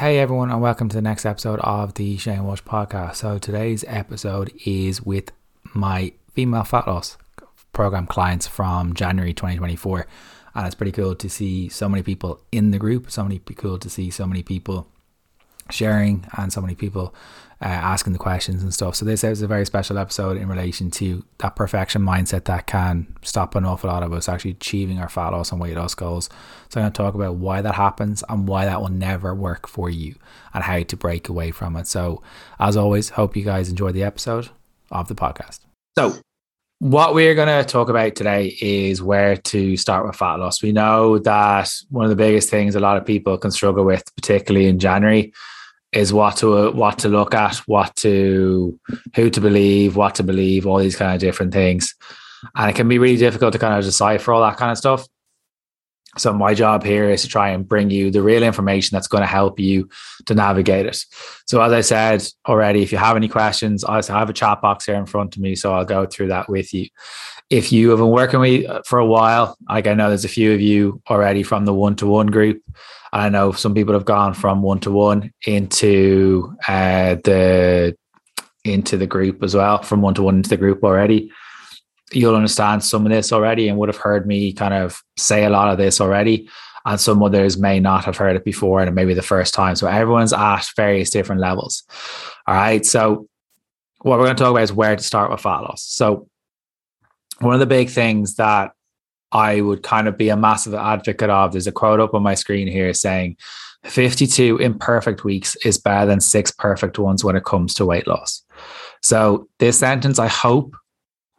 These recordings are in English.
Hey everyone, and welcome to the next episode of the Shane Walsh podcast. So today's episode is with my female fat loss program clients from January 2024, and it's pretty cool to see so many people in the group. So many cool to see so many people sharing and so many people uh, asking the questions and stuff. So this is a very special episode in relation to that perfection mindset that can stop an awful lot of us actually achieving our fat loss and weight loss goals. So I'm going to talk about why that happens and why that will never work for you and how to break away from it. So as always, hope you guys enjoy the episode of the podcast. So what we're going to talk about today is where to start with fat loss. We know that one of the biggest things a lot of people can struggle with, particularly in January, is what to what to look at, what to who to believe, what to believe, all these kind of different things, and it can be really difficult to kind of decipher all that kind of stuff. So my job here is to try and bring you the real information that's going to help you to navigate it. So as I said already, if you have any questions, I also have a chat box here in front of me, so I'll go through that with you. If you have been working with me for a while, like I know there's a few of you already from the one to one group. I know some people have gone from one to one into uh, the into the group as well, from one to one into the group already. You'll understand some of this already and would have heard me kind of say a lot of this already. And some others may not have heard it before and maybe the first time. So everyone's at various different levels. All right. So what we're going to talk about is where to start with fat loss. So one of the big things that I would kind of be a massive advocate of. There's a quote up on my screen here saying 52 imperfect weeks is better than six perfect ones when it comes to weight loss. So this sentence, I hope,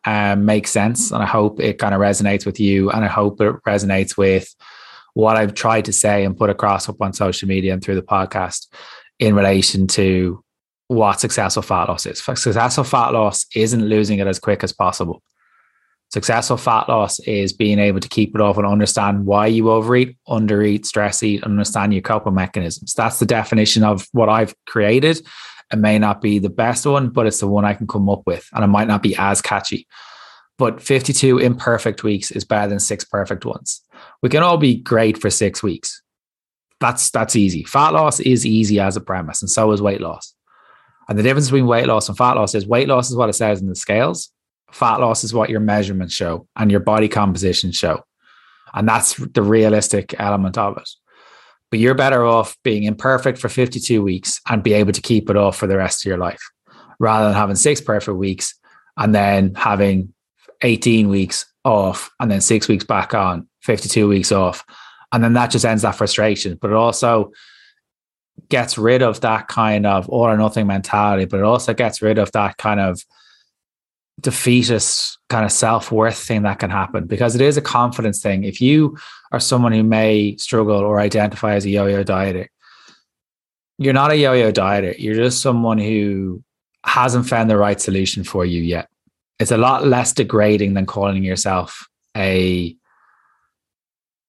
um, makes sense, and I hope it kind of resonates with you, and I hope it resonates with what I've tried to say and put across up on social media and through the podcast in relation to what successful fat loss is. Successful fat loss isn't losing it as quick as possible. Successful fat loss is being able to keep it off and understand why you overeat, undereat, stress eat, understand your coping mechanisms. That's the definition of what I've created. It may not be the best one, but it's the one I can come up with, and it might not be as catchy. But 52 imperfect weeks is better than six perfect ones. We can all be great for six weeks. That's that's easy. Fat loss is easy as a premise, and so is weight loss. And the difference between weight loss and fat loss is weight loss is what it says in the scales fat loss is what your measurements show and your body composition show. And that's the realistic element of it. But you're better off being imperfect for 52 weeks and be able to keep it off for the rest of your life rather than having six perfect weeks and then having 18 weeks off and then six weeks back on, 52 weeks off. And then that just ends that frustration. But it also gets rid of that kind of all or nothing mentality, but it also gets rid of that kind of defeatist kind of self-worth thing that can happen because it is a confidence thing. If you are someone who may struggle or identify as a yo-yo dieter you're not a yo-yo dieter. You're just someone who hasn't found the right solution for you yet. It's a lot less degrading than calling yourself a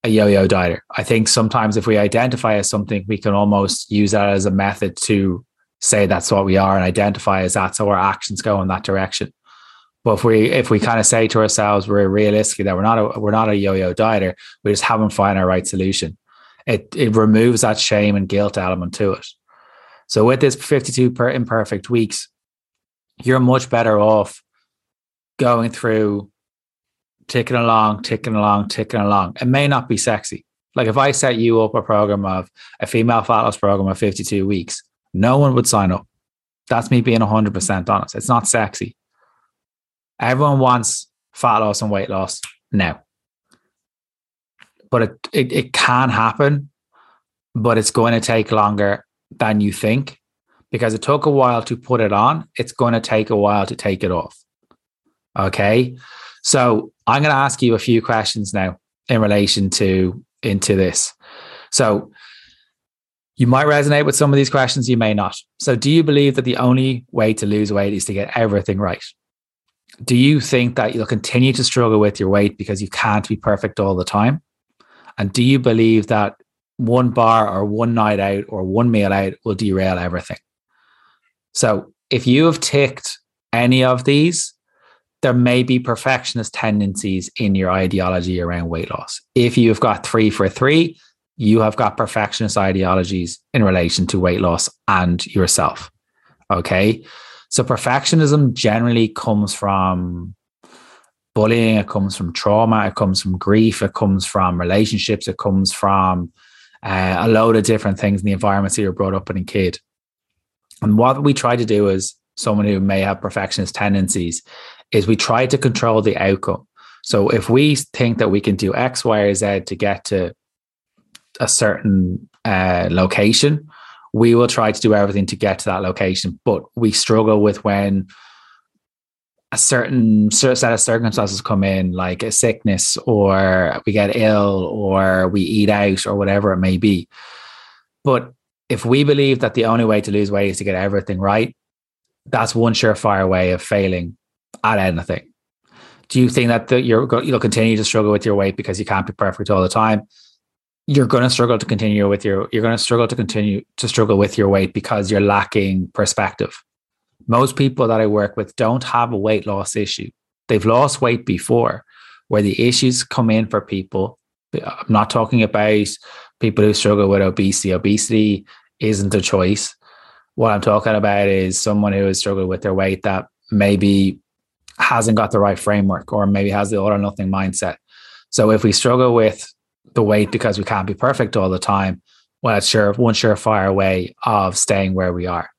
a yo-yo dieter. I think sometimes if we identify as something we can almost use that as a method to say that's what we are and identify as that so our actions go in that direction but if we if we kind of say to ourselves we're realistically that we're not a we're not a yo-yo dieter, we just haven't found our right solution. It it removes that shame and guilt element to it. So with this 52 per imperfect weeks, you're much better off going through ticking along, ticking along, ticking along. It may not be sexy. Like if I set you up a program of a female fat loss program of 52 weeks, no one would sign up. That's me being 100% honest. It's not sexy. Everyone wants fat loss and weight loss now. But it, it, it can happen, but it's going to take longer than you think because it took a while to put it on. It's going to take a while to take it off. Okay. So I'm going to ask you a few questions now in relation to into this. So you might resonate with some of these questions, you may not. So do you believe that the only way to lose weight is to get everything right? Do you think that you'll continue to struggle with your weight because you can't be perfect all the time? And do you believe that one bar or one night out or one meal out will derail everything? So if you have ticked any of these, there may be perfectionist tendencies in your ideology around weight loss. If you've got three for three, you have got perfectionist ideologies in relation to weight loss and yourself. Okay. So perfectionism generally comes from bullying, it comes from trauma, it comes from grief, it comes from relationships, it comes from uh, a load of different things in the environments that you're brought up in a kid. And what we try to do as someone who may have perfectionist tendencies is we try to control the outcome. So if we think that we can do X, Y, or Z to get to a certain uh, location, we will try to do everything to get to that location. But we struggle with when a certain set of circumstances come in, like a sickness, or we get ill, or we eat out, or whatever it may be. But if we believe that the only way to lose weight is to get everything right, that's one surefire way of failing at anything. Do you think that the, you're you'll continue to struggle with your weight because you can't be perfect all the time? You're going to struggle to continue with your you're going to struggle to continue to struggle with your weight because you're lacking perspective. Most people that I work with don't have a weight loss issue. They've lost weight before, where the issues come in for people. I'm not talking about people who struggle with obesity. Obesity isn't a choice. What I'm talking about is someone who has struggled with their weight that maybe hasn't got the right framework or maybe has the all or nothing mindset. So if we struggle with the weight because we can't be perfect all the time, well, it's sure one surefire way of staying where we are.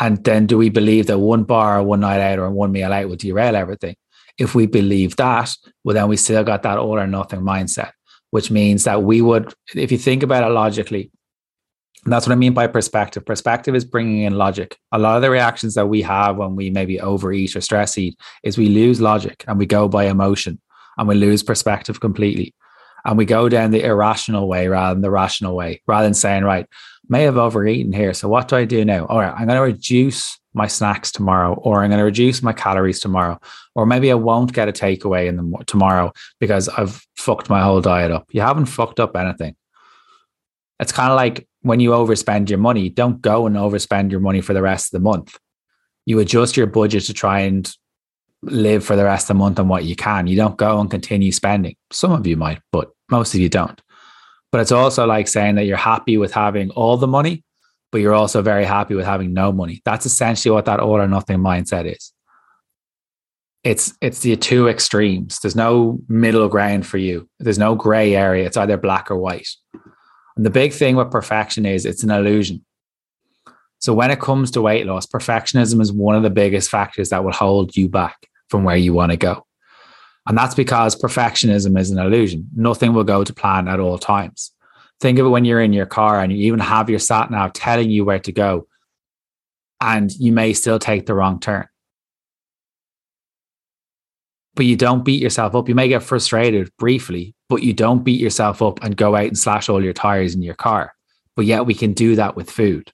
And then do we believe that one bar one night out or one meal out will derail everything? If we believe that, well, then we still got that all or nothing mindset, which means that we would, if you think about it logically, and that's what I mean by perspective. Perspective is bringing in logic. A lot of the reactions that we have when we maybe overeat or stress eat is we lose logic and we go by emotion and we lose perspective completely. And we go down the irrational way rather than the rational way, rather than saying, right, may have overeaten here. So what do I do now? All right, I'm going to reduce my snacks tomorrow, or I'm going to reduce my calories tomorrow, or maybe I won't get a takeaway in the tomorrow because I've fucked my whole diet up. You haven't fucked up anything. It's kind of like when you overspend your money, don't go and overspend your money for the rest of the month. You adjust your budget to try and live for the rest of the month on what you can. You don't go and continue spending. Some of you might, but most of you don't. But it's also like saying that you're happy with having all the money, but you're also very happy with having no money. That's essentially what that all or nothing mindset is. It's it's the two extremes. There's no middle ground for you. There's no gray area. It's either black or white. And the big thing with perfection is it's an illusion. So when it comes to weight loss, perfectionism is one of the biggest factors that will hold you back from where you want to go. And that's because perfectionism is an illusion. Nothing will go to plan at all times. Think of it when you're in your car and you even have your sat nav telling you where to go, and you may still take the wrong turn. But you don't beat yourself up. You may get frustrated briefly, but you don't beat yourself up and go out and slash all your tires in your car. But yet we can do that with food.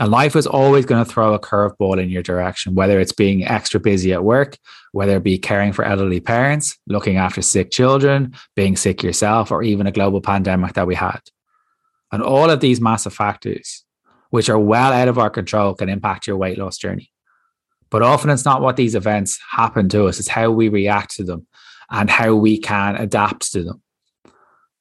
And life is always going to throw a curveball in your direction, whether it's being extra busy at work, whether it be caring for elderly parents, looking after sick children, being sick yourself, or even a global pandemic that we had. And all of these massive factors, which are well out of our control, can impact your weight loss journey. But often it's not what these events happen to us, it's how we react to them and how we can adapt to them.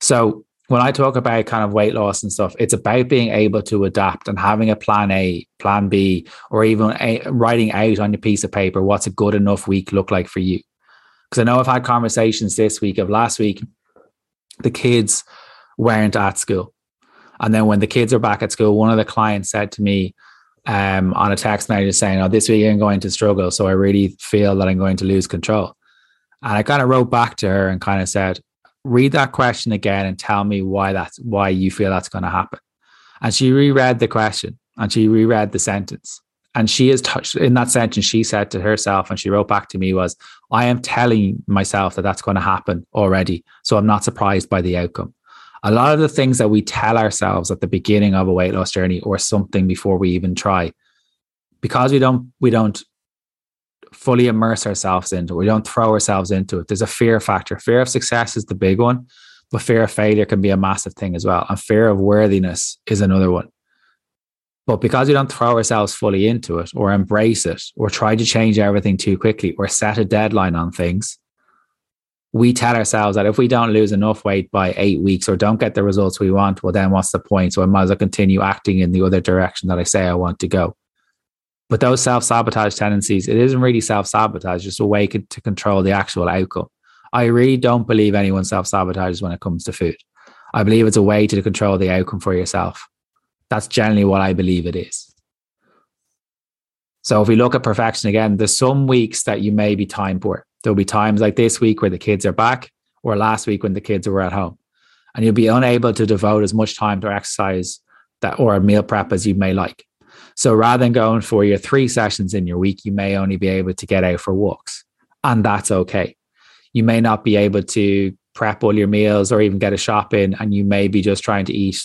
So when I talk about kind of weight loss and stuff, it's about being able to adapt and having a plan A, plan B, or even a, writing out on your piece of paper what's a good enough week look like for you. Because I know I've had conversations this week of last week, the kids weren't at school. And then when the kids are back at school, one of the clients said to me um, on a text message saying, Oh, this week I'm going to struggle. So I really feel that I'm going to lose control. And I kind of wrote back to her and kind of said, read that question again and tell me why that's why you feel that's going to happen. And she reread the question and she reread the sentence. And she is touched in that sentence. She said to herself, and she wrote back to me, was, I am telling myself that that's going to happen already. So I'm not surprised by the outcome. A lot of the things that we tell ourselves at the beginning of a weight loss journey or something before we even try, because we don't, we don't fully immerse ourselves into. We don't throw ourselves into it. There's a fear factor. Fear of success is the big one, but fear of failure can be a massive thing as well. And fear of worthiness is another one. But because we don't throw ourselves fully into it or embrace it or try to change everything too quickly or set a deadline on things, we tell ourselves that if we don't lose enough weight by eight weeks or don't get the results we want, well, then what's the point? So I might as well continue acting in the other direction that I say I want to go. But those self sabotage tendencies, it isn't really self sabotage, just a way to control the actual outcome. I really don't believe anyone self sabotages when it comes to food. I believe it's a way to control the outcome for yourself. That's generally what I believe it is. So if we look at perfection again, there's some weeks that you may be time poor. There'll be times like this week where the kids are back, or last week when the kids were at home, and you'll be unable to devote as much time to exercise that or meal prep as you may like. So rather than going for your three sessions in your week, you may only be able to get out for walks, and that's okay. You may not be able to prep all your meals or even get a shop in, and you may be just trying to eat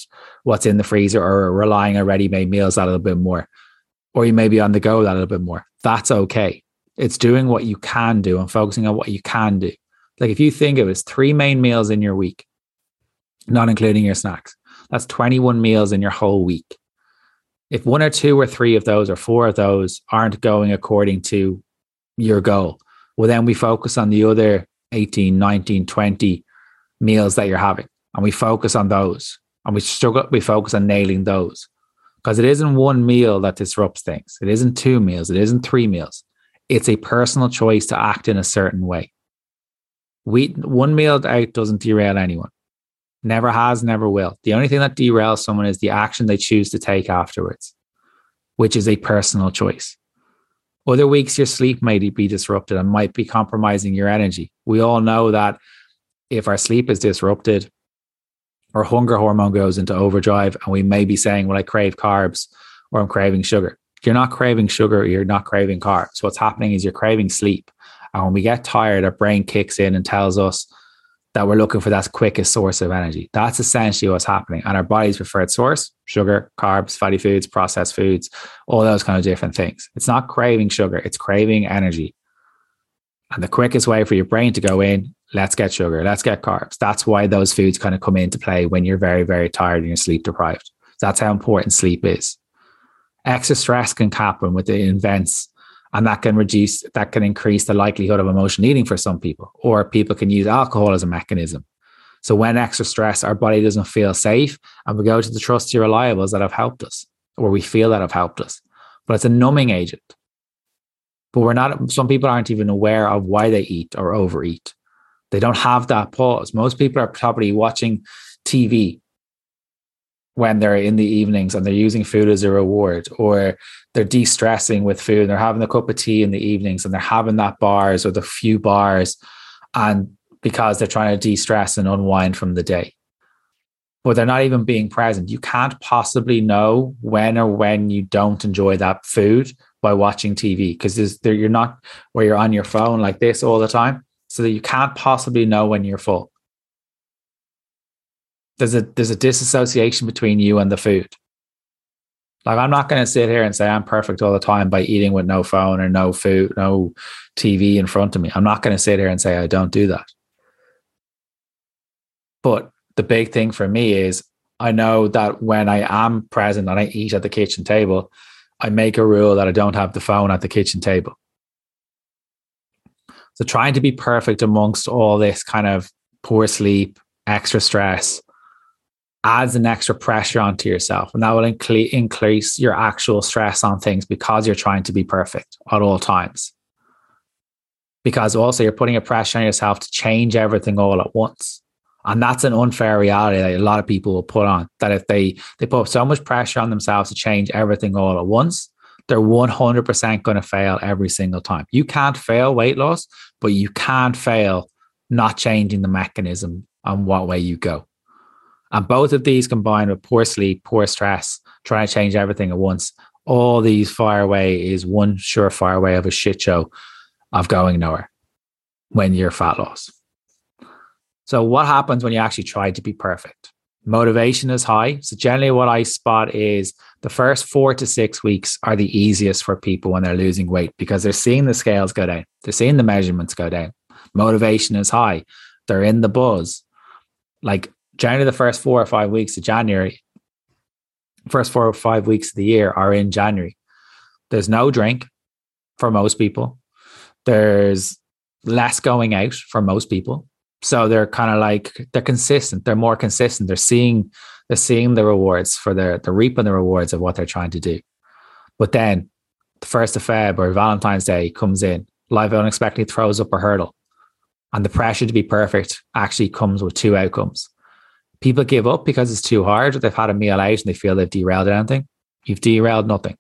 what's in the freezer or relying on ready-made meals a little bit more, or you may be on the go a little bit more. That's okay. It's doing what you can do and focusing on what you can do. Like if you think of it as three main meals in your week, not including your snacks, that's 21 meals in your whole week. If one or two or three of those or four of those aren't going according to your goal, well, then we focus on the other 18, 19, 20 meals that you're having. And we focus on those and we struggle, we focus on nailing those because it isn't one meal that disrupts things. It isn't two meals. It isn't three meals it's a personal choice to act in a certain way. We one meal out doesn't derail anyone. Never has, never will. The only thing that derails someone is the action they choose to take afterwards, which is a personal choice. Other weeks, your sleep might be disrupted and might be compromising your energy. We all know that if our sleep is disrupted, our hunger hormone goes into overdrive, and we may be saying, Well, I crave carbs or I'm craving sugar you're not craving sugar, you're not craving carbs. What's happening is you're craving sleep. And when we get tired, our brain kicks in and tells us that we're looking for that quickest source of energy. That's essentially what's happening. And our body's preferred source sugar, carbs, fatty foods, processed foods, all those kind of different things. It's not craving sugar, it's craving energy. And the quickest way for your brain to go in, let's get sugar, let's get carbs. That's why those foods kind of come into play when you're very, very tired and you're sleep deprived. That's how important sleep is extra stress can happen with the events and that can reduce that can increase the likelihood of emotional eating for some people or people can use alcohol as a mechanism. So when extra stress our body doesn't feel safe and we go to the trusty reliables that have helped us or we feel that have helped us. But it's a numbing agent. But we're not some people aren't even aware of why they eat or overeat. They don't have that pause. Most people are probably watching tv when they're in the evenings and they're using food as a reward or they're de-stressing with food and they're having a cup of tea in the evenings and they're having that bars or the few bars and because they're trying to de-stress and unwind from the day. But they're not even being present. You can't possibly know when or when you don't enjoy that food by watching tv because you're not where you're on your phone like this all the time. So that you can't possibly know when you're full there's a there's a disassociation between you and the food. Like I'm not going to sit here and say I'm perfect all the time by eating with no phone or no food, no TV in front of me. I'm not going to sit here and say I don't do that. But the big thing for me is I know that when I am present and I eat at the kitchen table, I make a rule that I don't have the phone at the kitchen table. So trying to be perfect amongst all this kind of poor sleep, extra stress, adds an extra pressure onto yourself and that will inc- increase your actual stress on things because you're trying to be perfect at all times. Because also you're putting a pressure on yourself to change everything all at once. And that's an unfair reality that a lot of people will put on that if they they put so much pressure on themselves to change everything all at once they're 100% going to fail every single time. You can't fail weight loss but you can't fail not changing the mechanism on what way you go and both of these combined with poor sleep, poor stress, trying to change everything at once, all these fire away is one surefire way of a shit show of going nowhere when you're fat loss. So, what happens when you actually try to be perfect? Motivation is high. So, generally, what I spot is the first four to six weeks are the easiest for people when they're losing weight because they're seeing the scales go down, they're seeing the measurements go down. Motivation is high. They're in the buzz. Like generally the first four or five weeks of January, first four or five weeks of the year are in January. There's no drink for most people. There's less going out for most people. So they're kind of like they're consistent. They're more consistent. They're seeing they're seeing the rewards for their they're reaping the rewards of what they're trying to do. But then the first of Feb or Valentine's Day comes in, life unexpectedly throws up a hurdle. And the pressure to be perfect actually comes with two outcomes. People give up because it's too hard. They've had a meal out and they feel they've derailed anything. You've derailed nothing.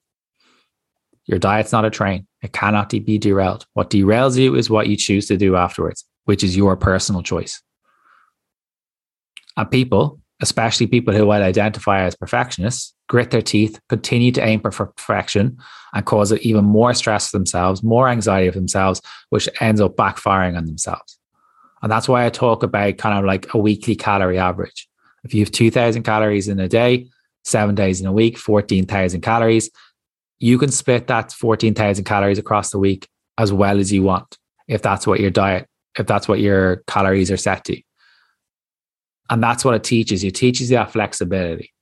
Your diet's not a train. It cannot be derailed. What derails you is what you choose to do afterwards, which is your personal choice. And people, especially people who would identify as perfectionists, grit their teeth, continue to aim for perfection, and cause even more stress for themselves, more anxiety for themselves, which ends up backfiring on themselves. And that's why I talk about kind of like a weekly calorie average. If you have 2000 calories in a day, seven days in a week, 14,000 calories, you can split that 14,000 calories across the week as well as you want, if that's what your diet, if that's what your calories are set to. And that's what it teaches you. It teaches you that flexibility.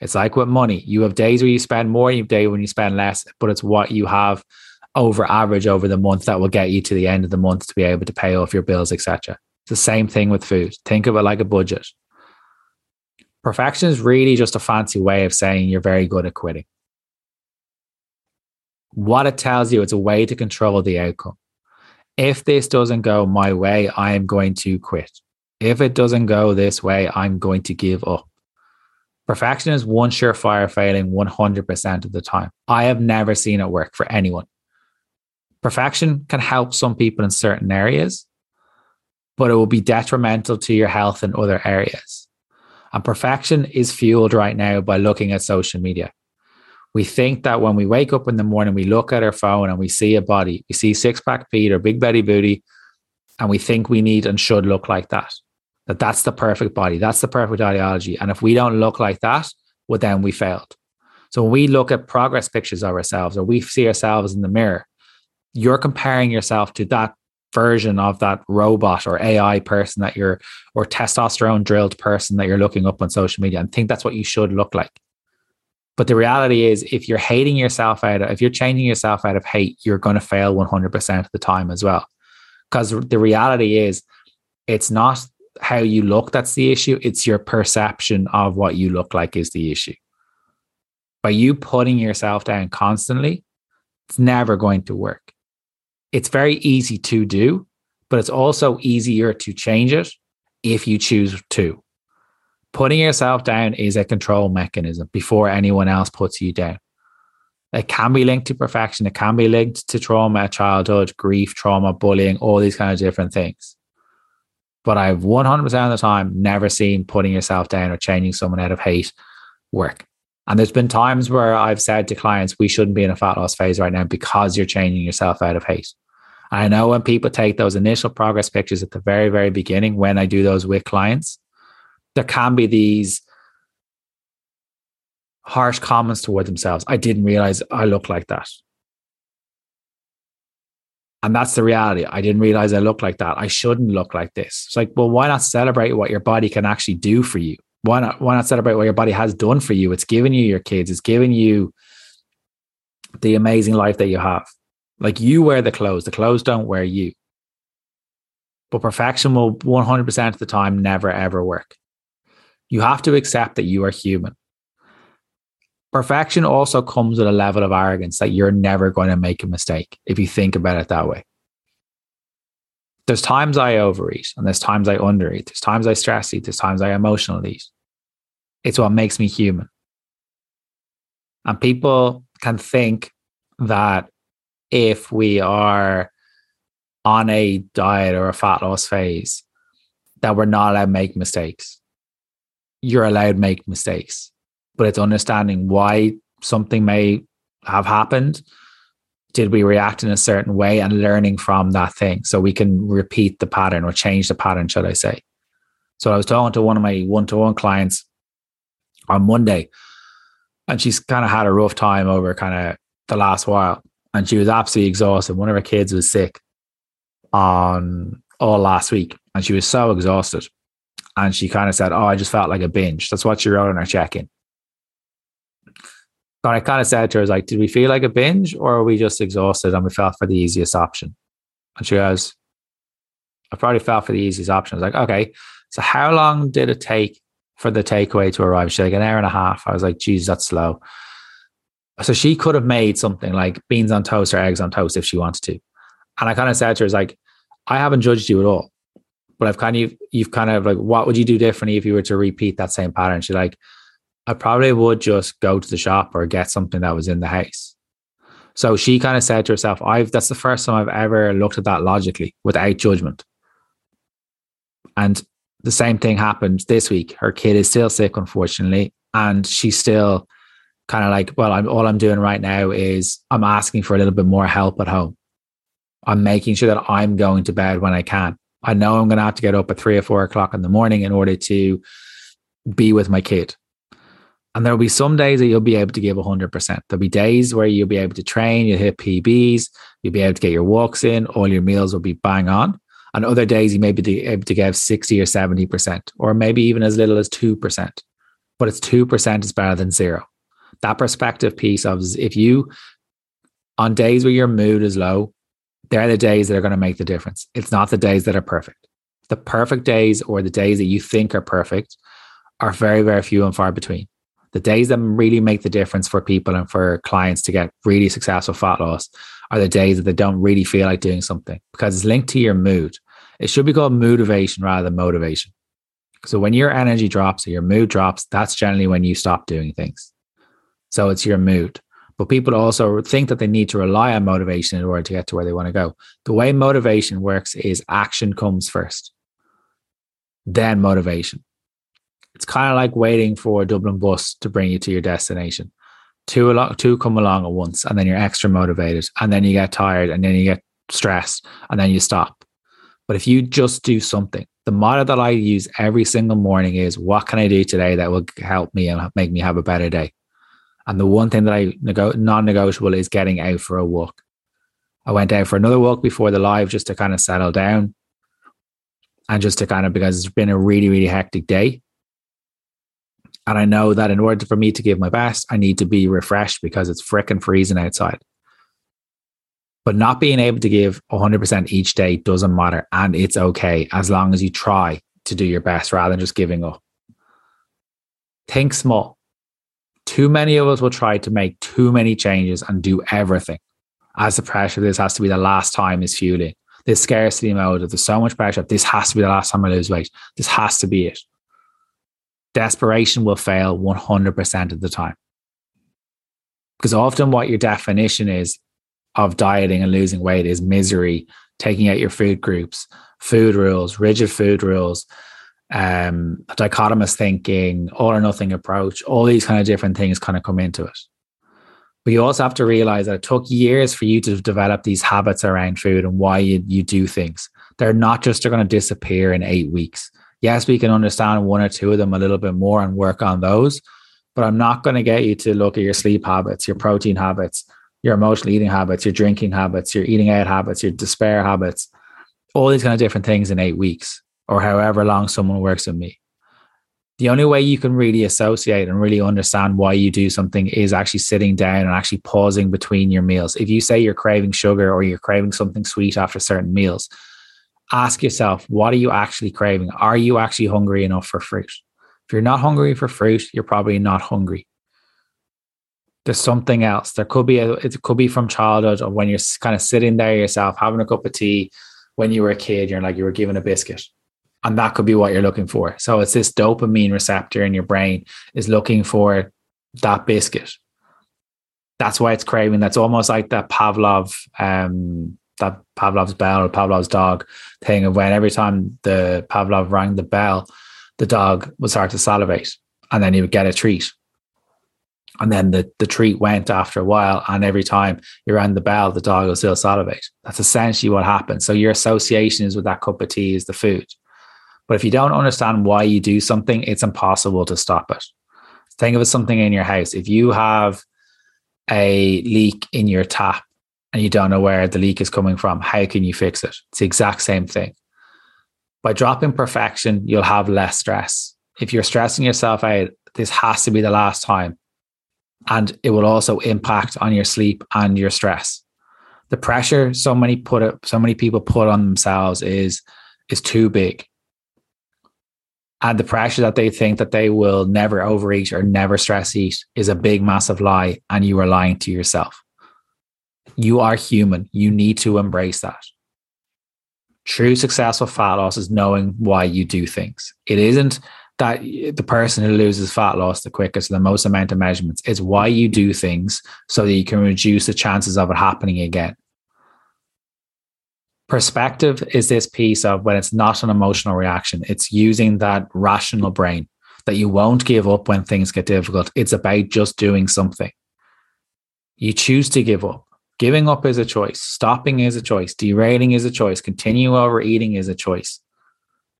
It's like with money. You have days where you spend more, you have days when you spend less, but it's what you have over average over the month that will get you to the end of the month to be able to pay off your bills, etc. It's the same thing with food. Think of it like a budget. Perfection is really just a fancy way of saying you're very good at quitting. What it tells you, it's a way to control the outcome. If this doesn't go my way, I am going to quit. If it doesn't go this way, I'm going to give up. Perfection is one surefire failing 100% of the time. I have never seen it work for anyone. Perfection can help some people in certain areas, but it will be detrimental to your health in other areas. And perfection is fueled right now by looking at social media. We think that when we wake up in the morning, we look at our phone and we see a body, we see six pack Pete or big belly booty, and we think we need and should look like that that that's the perfect body, that's the perfect ideology. And if we don't look like that, well, then we failed. So when we look at progress pictures of ourselves or we see ourselves in the mirror, you're comparing yourself to that version of that robot or AI person that you're, or testosterone drilled person that you're looking up on social media and think that's what you should look like. But the reality is, if you're hating yourself out of, if you're changing yourself out of hate, you're going to fail 100% of the time as well. Because the reality is, it's not how you look that's the issue. It's your perception of what you look like is the issue. By you putting yourself down constantly, it's never going to work. It's very easy to do, but it's also easier to change it if you choose to. Putting yourself down is a control mechanism before anyone else puts you down. It can be linked to perfection. It can be linked to trauma, childhood, grief, trauma, bullying, all these kind of different things. But I've 100% of the time never seen putting yourself down or changing someone out of hate work. And there's been times where I've said to clients, we shouldn't be in a fat loss phase right now because you're changing yourself out of hate. I know when people take those initial progress pictures at the very, very beginning, when I do those with clients, there can be these harsh comments toward themselves. I didn't realize I look like that. And that's the reality. I didn't realize I look like that. I shouldn't look like this. It's like, well, why not celebrate what your body can actually do for you? Why not, why not celebrate what your body has done for you? It's given you your kids, it's given you the amazing life that you have. Like you wear the clothes, the clothes don't wear you. But perfection will 100% of the time never ever work. You have to accept that you are human. Perfection also comes with a level of arrogance that you're never going to make a mistake if you think about it that way. There's times I overeat and there's times I undereat. There's times I stress eat. There's times I emotional eat. It's what makes me human. And people can think that if we are on a diet or a fat loss phase, that we're not allowed to make mistakes. You're allowed to make mistakes but it's understanding why something may have happened. Did we react in a certain way and learning from that thing so we can repeat the pattern or change the pattern, should I say? So I was talking to one of my one to one clients on Monday, and she's kind of had a rough time over kind of the last while. And she was absolutely exhausted. One of her kids was sick on all last week, and she was so exhausted. And she kind of said, Oh, I just felt like a binge. That's what she wrote in her check in. And I kind of said to her, I was like, did we feel like a binge or are we just exhausted and we felt for the easiest option? And she goes, I probably fell for the easiest option. I was like, okay, so how long did it take for the takeaway to arrive? She's like, an hour and a half. I was like, geez, that's slow. So she could have made something like beans on toast or eggs on toast if she wanted to. And I kind of said to her, like, I haven't judged you at all. But I've kind of you've kind of like, what would you do differently if you were to repeat that same pattern? She's like, I probably would just go to the shop or get something that was in the house. So she kind of said to herself, I've that's the first time I've ever looked at that logically without judgment. And the same thing happened this week. Her kid is still sick, unfortunately, and she's still kind of like, well, I'm all I'm doing right now is I'm asking for a little bit more help at home. I'm making sure that I'm going to bed when I can. I know I'm going to have to get up at three or four o'clock in the morning in order to be with my kid. And there'll be some days that you'll be able to give 100%. There'll be days where you'll be able to train, you'll hit PBs, you'll be able to get your walks in, all your meals will be bang on. And other days you may be able to give 60 or 70%, or maybe even as little as 2%. But it's 2% is better than zero. That perspective piece of if you, on days where your mood is low, they're the days that are going to make the difference. It's not the days that are perfect. The perfect days or the days that you think are perfect are very, very few and far between. The days that really make the difference for people and for clients to get really successful fat loss are the days that they don't really feel like doing something because it's linked to your mood. It should be called motivation rather than motivation. So when your energy drops or your mood drops, that's generally when you stop doing things. So it's your mood. But people also think that they need to rely on motivation in order to get to where they want to go. The way motivation works is action comes first, then motivation. It's kind of like waiting for a Dublin bus to bring you to your destination. Two, along, two come along at once, and then you're extra motivated, and then you get tired, and then you get stressed, and then you stop. But if you just do something, the motto that I use every single morning is, What can I do today that will help me and make me have a better day? And the one thing that I nego- non-negotiable is getting out for a walk. I went out for another walk before the live just to kind of settle down and just to kind of because it's been a really really hectic day. And I know that in order for me to give my best, I need to be refreshed because it's freaking freezing outside. But not being able to give 100% each day doesn't matter. And it's okay as long as you try to do your best rather than just giving up. Think small too many of us will try to make too many changes and do everything. As the pressure this has to be the last time is fueling. This scarcity mode of there's so much pressure. This has to be the last time i lose weight. This has to be it. Desperation will fail 100% of the time. Because often what your definition is of dieting and losing weight is misery taking out your food groups food rules rigid food rules um, dichotomous thinking, all or nothing approach, all these kind of different things kind of come into it. But you also have to realize that it took years for you to develop these habits around food and why you, you do things. They're not just going to disappear in eight weeks. Yes, we can understand one or two of them a little bit more and work on those, but I'm not going to get you to look at your sleep habits, your protein habits, your emotional eating habits, your drinking habits, your eating out habits, your despair habits, all these kind of different things in eight weeks or however long someone works with me. The only way you can really associate and really understand why you do something is actually sitting down and actually pausing between your meals. If you say you're craving sugar or you're craving something sweet after certain meals, ask yourself, what are you actually craving? Are you actually hungry enough for fruit? If you're not hungry for fruit, you're probably not hungry. There's something else. There could be a, it could be from childhood or when you're kind of sitting there yourself, having a cup of tea when you were a kid, you're like you were given a biscuit and that could be what you're looking for. So it's this dopamine receptor in your brain is looking for that biscuit. That's why it's craving. That's almost like that Pavlov, um, that Pavlov's bell or Pavlov's dog thing of when every time the Pavlov rang the bell, the dog would start to salivate and then he would get a treat. And then the, the treat went after a while. And every time you rang the bell, the dog will still salivate. That's essentially what happens. So your association is with that cup of tea is the food. But if you don't understand why you do something, it's impossible to stop it. Think of it something in your house. If you have a leak in your tap and you don't know where the leak is coming from, how can you fix it? It's the exact same thing. By dropping perfection, you'll have less stress. If you're stressing yourself out, this has to be the last time. And it will also impact on your sleep and your stress. The pressure so many put it, so many people put on themselves is is too big. And the pressure that they think that they will never overeat or never stress eat is a big, massive lie. And you are lying to yourself. You are human. You need to embrace that. True successful fat loss is knowing why you do things. It isn't that the person who loses fat loss the quickest, the most amount of measurements. It's why you do things so that you can reduce the chances of it happening again. Perspective is this piece of when it's not an emotional reaction, it's using that rational brain that you won't give up when things get difficult. It's about just doing something. You choose to give up. Giving up is a choice. Stopping is a choice. Derailing is a choice. Continue overeating is a choice.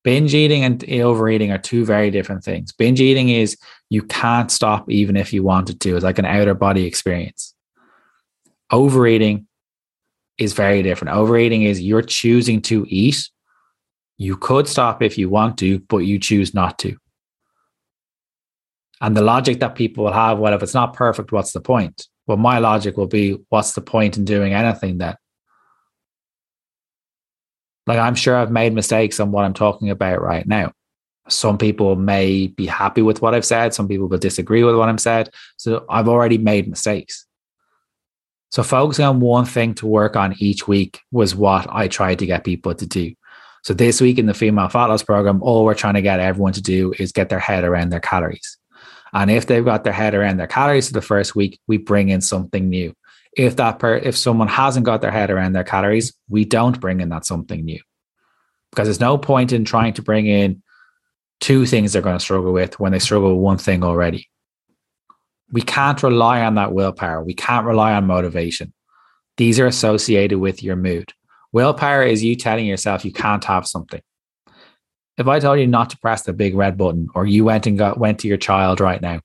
Binge eating and overeating are two very different things. Binge eating is you can't stop even if you wanted to. It's like an outer body experience. Overeating is very different. Overeating is you're choosing to eat. You could stop if you want to, but you choose not to. And the logic that people will have, well, if it's not perfect, what's the point? Well, my logic will be, what's the point in doing anything then? Like, I'm sure I've made mistakes on what I'm talking about right now. Some people may be happy with what I've said. Some people will disagree with what I'm said. So I've already made mistakes. So focusing on one thing to work on each week was what I tried to get people to do. So this week in the female fat loss program, all we're trying to get everyone to do is get their head around their calories. And if they've got their head around their calories for the first week, we bring in something new. If that per, if someone hasn't got their head around their calories, we don't bring in that something new. Because there's no point in trying to bring in two things they're going to struggle with when they struggle with one thing already. We can't rely on that willpower. We can't rely on motivation. These are associated with your mood. Willpower is you telling yourself you can't have something if I told you not to press the big red button, or you went and got went to your child right now,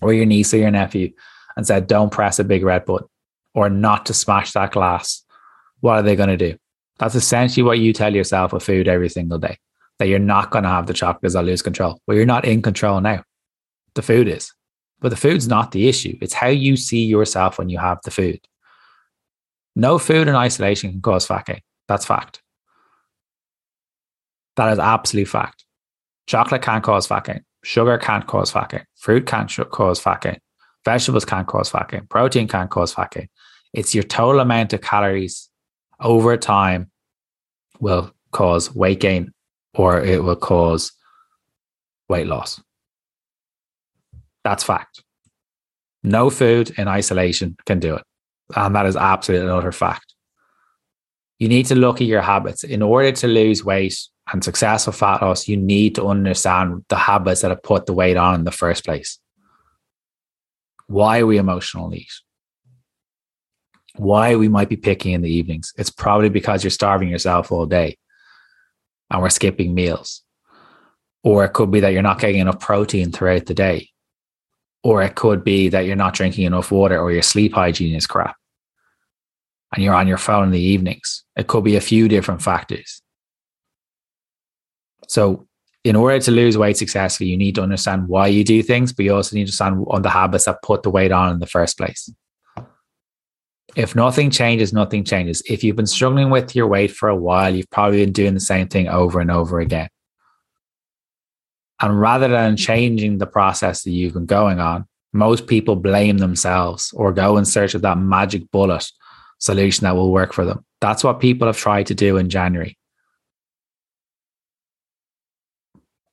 or your niece or your nephew, and said, "Don't press a big red button," or not to smash that glass, what are they going to do? That's essentially what you tell yourself with food every single day. That you're not going to have the chocolates. I'll lose control. Well, you're not in control now. The food is, but the food's not the issue. It's how you see yourself when you have the food. No food in isolation can cause fat gain. That's fact. That is absolute fact. Chocolate can't cause fat gain. Sugar can't cause fat gain. Fruit can't sh- cause fat gain. Vegetables can't cause fat gain. Protein can't cause fat gain. It's your total amount of calories over time will cause weight gain or it will cause weight loss. That's fact. No food in isolation can do it. And that is absolutely another fact. You need to look at your habits. In order to lose weight, and successful fat loss, you need to understand the habits that have put the weight on in the first place. Why are we emotional eat? Why we might be picking in the evenings? It's probably because you're starving yourself all day and we're skipping meals. Or it could be that you're not getting enough protein throughout the day. Or it could be that you're not drinking enough water or your sleep hygiene is crap and you're on your phone in the evenings. It could be a few different factors. So, in order to lose weight successfully, you need to understand why you do things, but you also need to understand on the habits that put the weight on in the first place. If nothing changes, nothing changes. If you've been struggling with your weight for a while, you've probably been doing the same thing over and over again. And rather than mm-hmm. changing the process that you've been going on, most people blame themselves or go in search of that magic bullet solution that will work for them. That's what people have tried to do in January.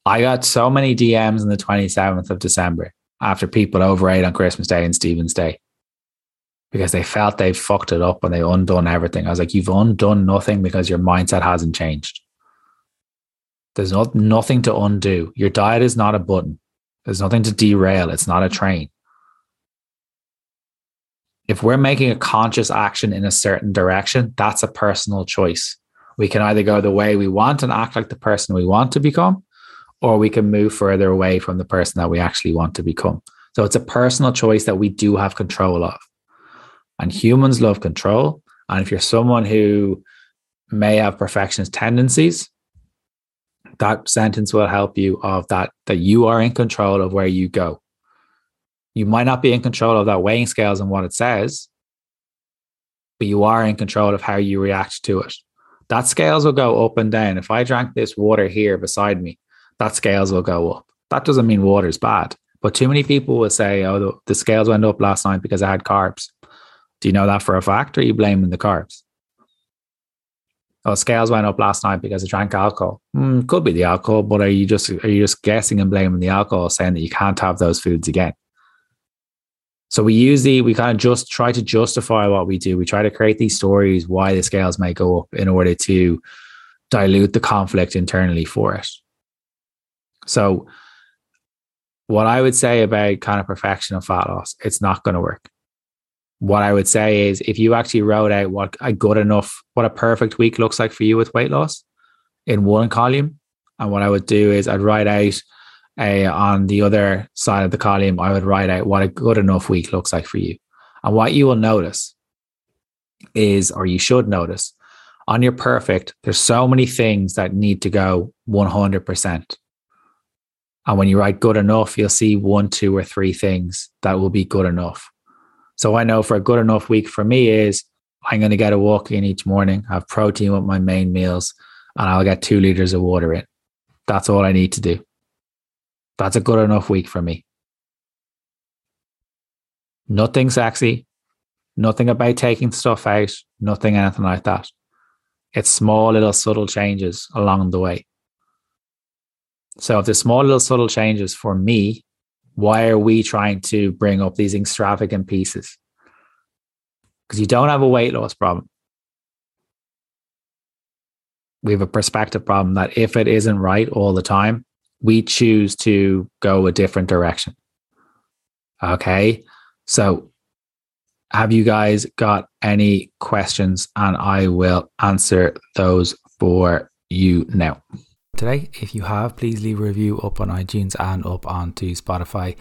I got so many DMs on the 27th of December after people overate on Christmas Day and Stephen's Day because they felt they fucked it up and they undone everything. I was like, you've undone nothing because your mindset hasn't changed. There's not, nothing to undo. Your diet is not a button. There's nothing to derail. It's not a mm-hmm. train. If we're making a conscious action in a certain direction, that's a personal choice. We can either go the way we want and act like the person we want to become, or we can move further away from the person that we actually want to become. So it's a personal choice that we do have control of. And humans love control. And if you're someone who may have perfectionist tendencies, that sentence will help you of that that you are in control of where you go. You might not be in control of that weighing scales and what it says, but you are in control of how you react to it. that scales will go up and down. If I drank this water here beside me, that scales will go up. That doesn't mean water is bad. But too many people will say, oh, the, the scales went up last night because I had carbs. Do you know that for a fact or are you blaming the carbs? Oh, scales went up last night because I drank alcohol. Mm, could be the alcohol, but are you just are you just guessing and blaming the alcohol, saying that you can't have those foods again? So we the we kind of just try to justify what we do. We try to create these stories why the scales may go up in order to dilute the conflict internally for it. So what I would say about kind of perfection of fat loss, it's not going to work. What I would say is if you actually wrote out what a good enough, what a perfect week looks like for you with weight loss in one column, and what I would do is I'd write out a, on the other side of the column, I would write out what a good enough week looks like for you. And what you will notice is, or you should notice, on your perfect, there's so many things that need to go 100%. And when you write good enough, you'll see one, two, or three things that will be good enough. So I know for a good enough week for me is I'm going to get a walk in each morning, have protein with my main meals, and I'll get two liters of water in. That's all I need to do. That's a good enough week for me. Nothing sexy, nothing about taking stuff out, nothing anything like that. It's small little subtle changes along the way. So if the small little subtle changes for me, why are we trying to bring up these extravagant pieces? Because you don't have a weight loss problem. We have a perspective problem that if it isn't right all the time, we choose to go a different direction. Okay. So have you guys got any questions? And I will answer those for you now today. If you have, please leave a review up on iTunes and up onto Spotify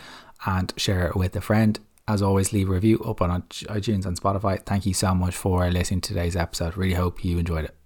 and share it with a friend. As always, leave a review up on iTunes and Spotify. Thank you so much for listening to today's episode. Really hope you enjoyed it.